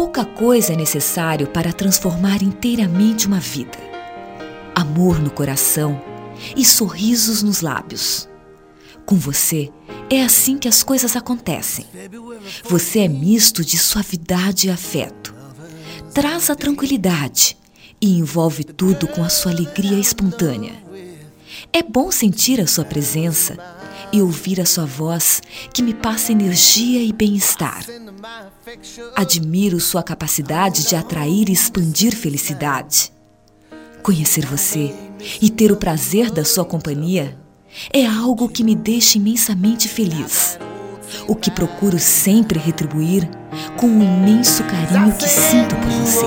Pouca coisa é necessário para transformar inteiramente uma vida: amor no coração e sorrisos nos lábios. Com você, é assim que as coisas acontecem. Você é misto de suavidade e afeto. Traz a tranquilidade e envolve tudo com a sua alegria espontânea. É bom sentir a sua presença e ouvir a sua voz que me passa energia e bem-estar. Admiro sua capacidade de atrair e expandir felicidade. Conhecer você e ter o prazer da sua companhia é algo que me deixa imensamente feliz. O que procuro sempre retribuir com o imenso carinho que sinto por você.